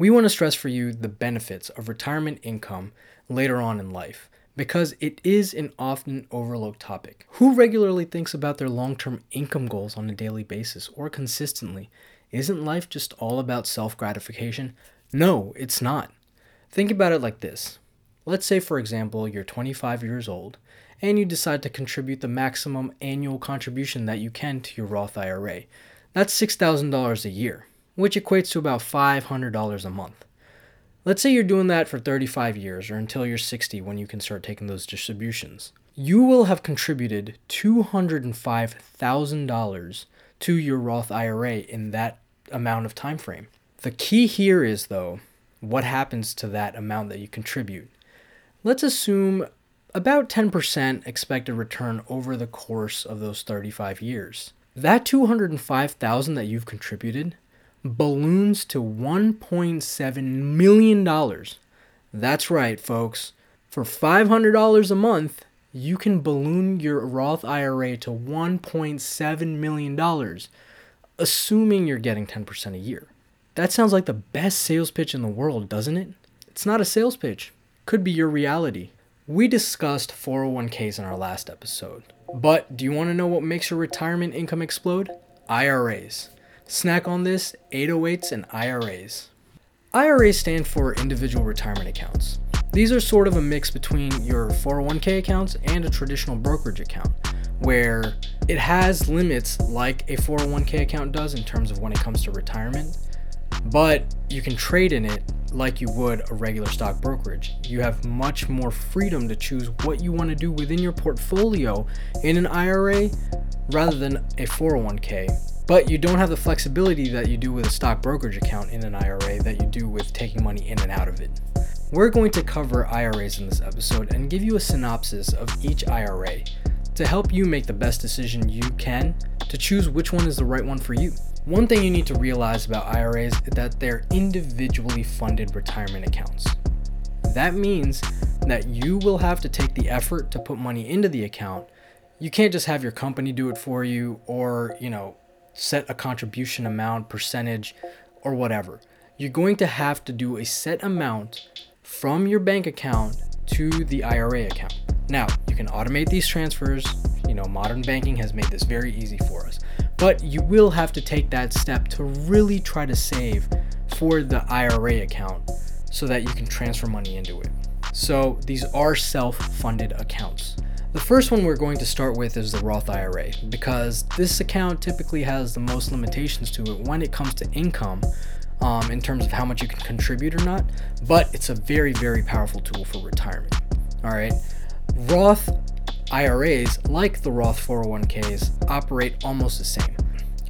We want to stress for you the benefits of retirement income later on in life because it is an often overlooked topic. Who regularly thinks about their long term income goals on a daily basis or consistently? Isn't life just all about self gratification? No, it's not. Think about it like this. Let's say, for example, you're 25 years old and you decide to contribute the maximum annual contribution that you can to your Roth IRA. That's $6,000 a year, which equates to about $500 a month. Let's say you're doing that for 35 years or until you're 60 when you can start taking those distributions. You will have contributed $205,000 to your Roth IRA in that amount of time frame. The key here is though, what happens to that amount that you contribute? Let's assume about 10% expected return over the course of those 35 years. That 205,000 that you've contributed balloons to 1.7 million dollars. That's right, folks. For $500 a month, you can balloon your Roth IRA to $1.7 million, assuming you're getting 10% a year. That sounds like the best sales pitch in the world, doesn't it? It's not a sales pitch, could be your reality. We discussed 401ks in our last episode. But do you want to know what makes your retirement income explode? IRAs. Snack on this 808s and IRAs. IRAs stand for individual retirement accounts. These are sort of a mix between your 401k accounts and a traditional brokerage account, where it has limits like a 401k account does in terms of when it comes to retirement, but you can trade in it like you would a regular stock brokerage. You have much more freedom to choose what you want to do within your portfolio in an IRA rather than a 401k. But you don't have the flexibility that you do with a stock brokerage account in an IRA that you do with taking money in and out of it. We're going to cover IRAs in this episode and give you a synopsis of each IRA to help you make the best decision you can to choose which one is the right one for you. One thing you need to realize about IRAs is that they're individually funded retirement accounts. That means that you will have to take the effort to put money into the account. You can't just have your company do it for you or, you know, set a contribution amount, percentage, or whatever. You're going to have to do a set amount from your bank account to the IRA account. Now, you can automate these transfers. You know, modern banking has made this very easy for us. But you will have to take that step to really try to save for the IRA account so that you can transfer money into it. So these are self funded accounts. The first one we're going to start with is the Roth IRA because this account typically has the most limitations to it when it comes to income um, in terms of how much you can contribute or not, but it's a very, very powerful tool for retirement. All right. Roth IRAs, like the Roth 401ks, operate almost the same.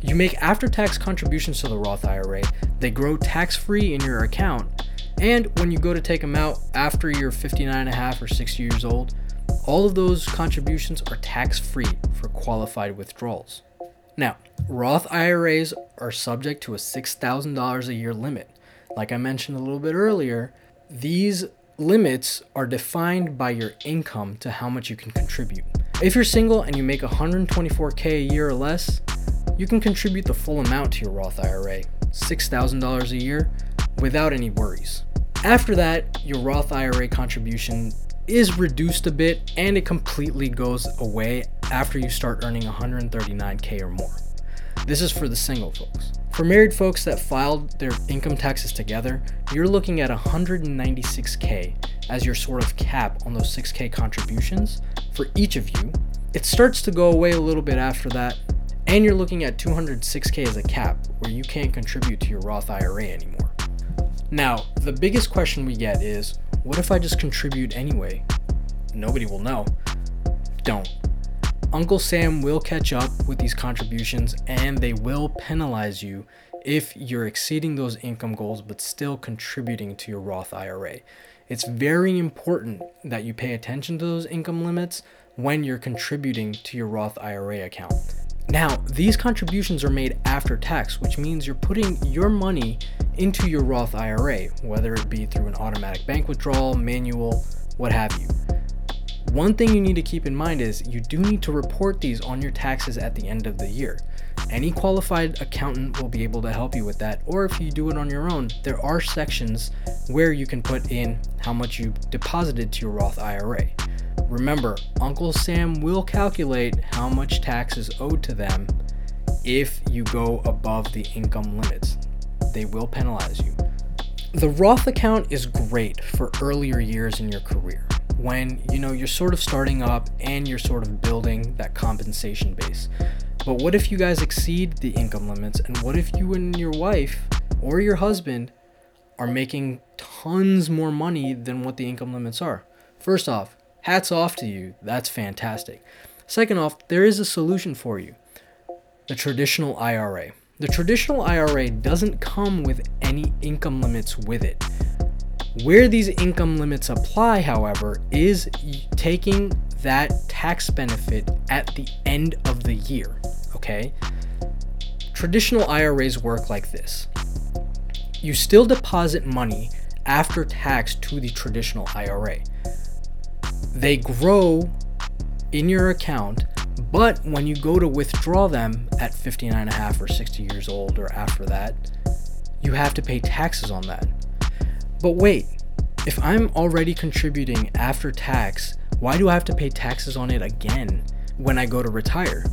You make after tax contributions to the Roth IRA, they grow tax free in your account, and when you go to take them out after you're 59 and a half or 60 years old, all of those contributions are tax free for qualified withdrawals. Now, Roth IRAs are subject to a $6,000 a year limit. Like I mentioned a little bit earlier, these limits are defined by your income to how much you can contribute. If you're single and you make 124k a year or less, you can contribute the full amount to your Roth IRA, $6,000 a year, without any worries. After that, your Roth IRA contribution is reduced a bit and it completely goes away after you start earning 139k or more. This is for the single folks. For married folks that filed their income taxes together, you're looking at 196k as your sort of cap on those 6k contributions for each of you. It starts to go away a little bit after that, and you're looking at 206k as a cap where you can't contribute to your Roth IRA anymore. Now, the biggest question we get is what if I just contribute anyway? Nobody will know. Don't. Uncle Sam will catch up with these contributions and they will penalize you if you're exceeding those income goals but still contributing to your Roth IRA. It's very important that you pay attention to those income limits when you're contributing to your Roth IRA account. Now, these contributions are made after tax, which means you're putting your money into your Roth IRA, whether it be through an automatic bank withdrawal, manual, what have you. One thing you need to keep in mind is you do need to report these on your taxes at the end of the year. Any qualified accountant will be able to help you with that, or if you do it on your own, there are sections where you can put in how much you deposited to your Roth IRA. Remember, Uncle Sam will calculate how much tax is owed to them if you go above the income limits. They will penalize you. The Roth account is great for earlier years in your career when you know you're sort of starting up and you're sort of building that compensation base. But what if you guys exceed the income limits and what if you and your wife or your husband are making tons more money than what the income limits are? First off, hats off to you. That's fantastic. Second off, there is a solution for you. The traditional IRA. The traditional IRA doesn't come with any income limits with it. Where these income limits apply, however, is taking that tax benefit at the end of the year. Okay? Traditional IRAs work like this you still deposit money after tax to the traditional IRA. They grow in your account, but when you go to withdraw them at 59 and a half or 60 years old or after that, you have to pay taxes on that. But wait, if I'm already contributing after tax, why do I have to pay taxes on it again when I go to retire?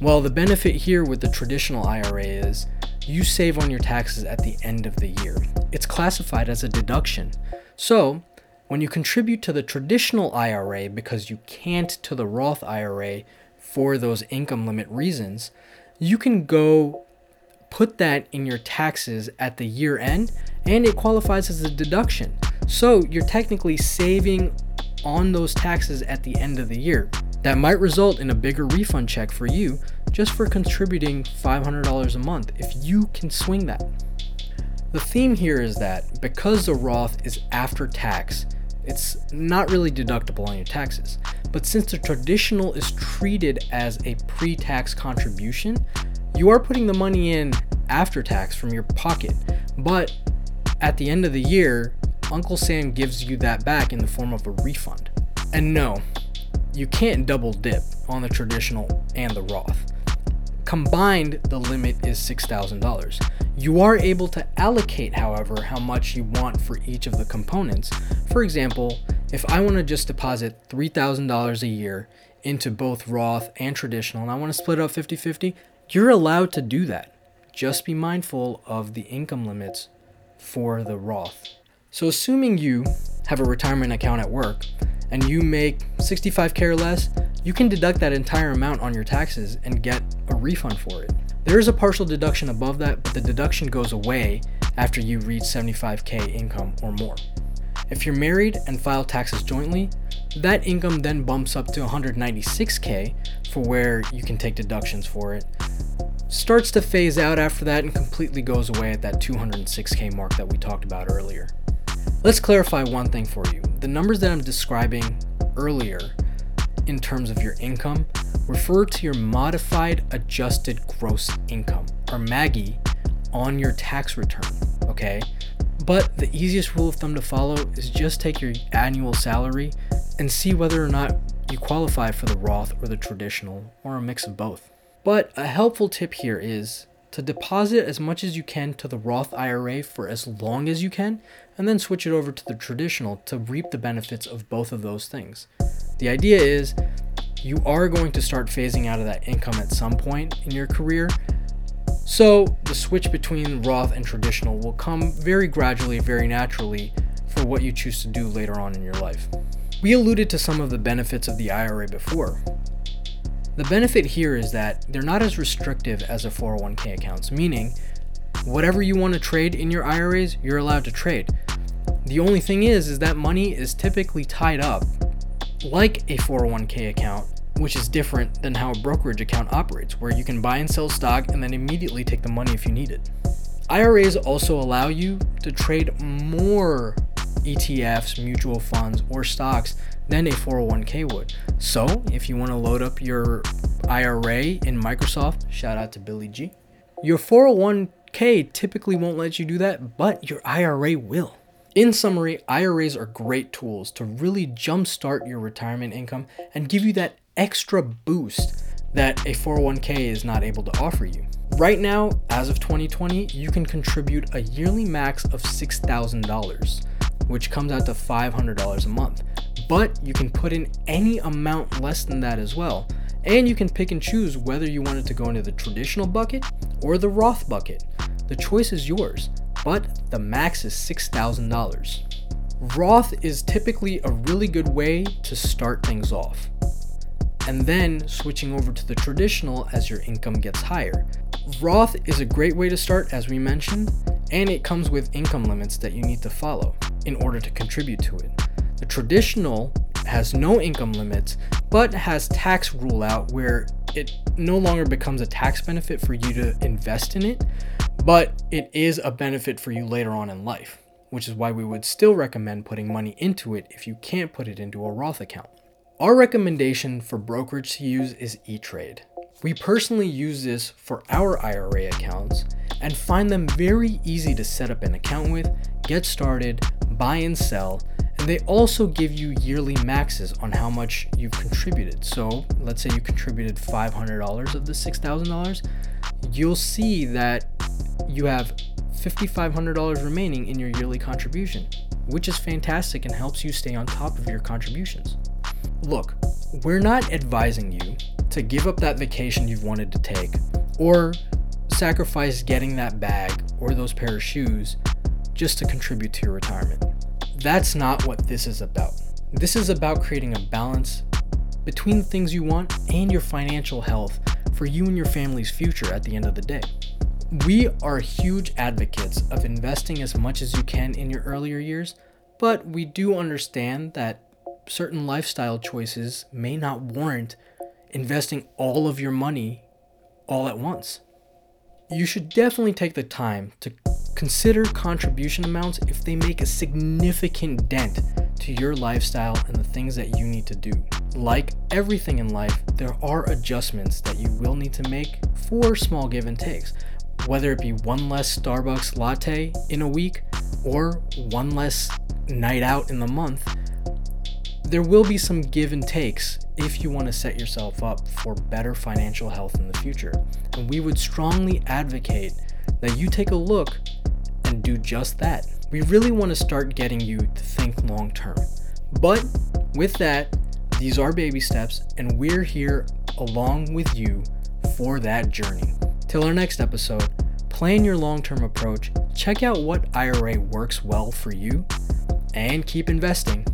Well, the benefit here with the traditional IRA is you save on your taxes at the end of the year. It's classified as a deduction. So, when you contribute to the traditional IRA because you can't to the Roth IRA for those income limit reasons, you can go put that in your taxes at the year end and it qualifies as a deduction. So you're technically saving on those taxes at the end of the year. That might result in a bigger refund check for you just for contributing $500 a month if you can swing that. The theme here is that because the Roth is after tax, it's not really deductible on your taxes. But since the traditional is treated as a pre tax contribution, you are putting the money in after tax from your pocket, but at the end of the year, Uncle Sam gives you that back in the form of a refund. And no, you can't double dip on the traditional and the Roth. Combined, the limit is $6,000. You are able to allocate, however, how much you want for each of the components. For example, if I want to just deposit $3,000 a year into both Roth and traditional and I want to split up 50 50, you're allowed to do that. Just be mindful of the income limits for the Roth. So, assuming you have a retirement account at work and you make 65k or less, you can deduct that entire amount on your taxes and get a refund for it. There is a partial deduction above that, but the deduction goes away after you reach 75k income or more. If you're married and file taxes jointly, that income then bumps up to 196k for where you can take deductions for it. Starts to phase out after that and completely goes away at that 206k mark that we talked about earlier. Let's clarify one thing for you. The numbers that I'm describing earlier in terms of your income refer to your modified adjusted gross income or MAGI on your tax return, okay? But the easiest rule of thumb to follow is just take your annual salary and see whether or not you qualify for the Roth or the traditional or a mix of both. But a helpful tip here is to deposit as much as you can to the Roth IRA for as long as you can and then switch it over to the traditional to reap the benefits of both of those things. The idea is you are going to start phasing out of that income at some point in your career so the switch between Roth and traditional will come very gradually, very naturally for what you choose to do later on in your life. We alluded to some of the benefits of the IRA before. The benefit here is that they're not as restrictive as a 401k accounts, meaning whatever you want to trade in your IRAs, you're allowed to trade. The only thing is is that money is typically tied up like a 401k account which is different than how a brokerage account operates, where you can buy and sell stock and then immediately take the money if you need it. IRAs also allow you to trade more ETFs, mutual funds, or stocks than a 401k would. So, if you want to load up your IRA in Microsoft, shout out to Billy G, your 401k typically won't let you do that, but your IRA will. In summary, IRAs are great tools to really jumpstart your retirement income and give you that extra boost that a 401k is not able to offer you. Right now, as of 2020, you can contribute a yearly max of $6,000, which comes out to $500 a month. But you can put in any amount less than that as well. And you can pick and choose whether you want it to go into the traditional bucket or the Roth bucket. The choice is yours but the max is $6,000. Roth is typically a really good way to start things off, and then switching over to the traditional as your income gets higher. Roth is a great way to start, as we mentioned, and it comes with income limits that you need to follow in order to contribute to it. The traditional has no income limits, but has tax rule out where it no longer becomes a tax benefit for you to invest in it, but it is a benefit for you later on in life, which is why we would still recommend putting money into it if you can't put it into a Roth account. Our recommendation for brokerage to use is E-Trade. We personally use this for our IRA accounts and find them very easy to set up an account with, get started, buy and sell, and they also give you yearly maxes on how much you've contributed. So, let's say you contributed $500 of the $6,000, you'll see that you have $5,500 remaining in your yearly contribution, which is fantastic and helps you stay on top of your contributions. Look, we're not advising you to give up that vacation you've wanted to take or sacrifice getting that bag or those pair of shoes just to contribute to your retirement. That's not what this is about. This is about creating a balance between the things you want and your financial health for you and your family's future at the end of the day. We are huge advocates of investing as much as you can in your earlier years, but we do understand that certain lifestyle choices may not warrant investing all of your money all at once. You should definitely take the time to consider contribution amounts if they make a significant dent to your lifestyle and the things that you need to do. Like everything in life, there are adjustments that you will need to make for small give and takes whether it be one less Starbucks latte in a week or one less night out in the month, there will be some give and takes if you want to set yourself up for better financial health in the future. And we would strongly advocate that you take a look do just that. We really want to start getting you to think long term. But with that, these are baby steps, and we're here along with you for that journey. Till our next episode, plan your long term approach, check out what IRA works well for you, and keep investing.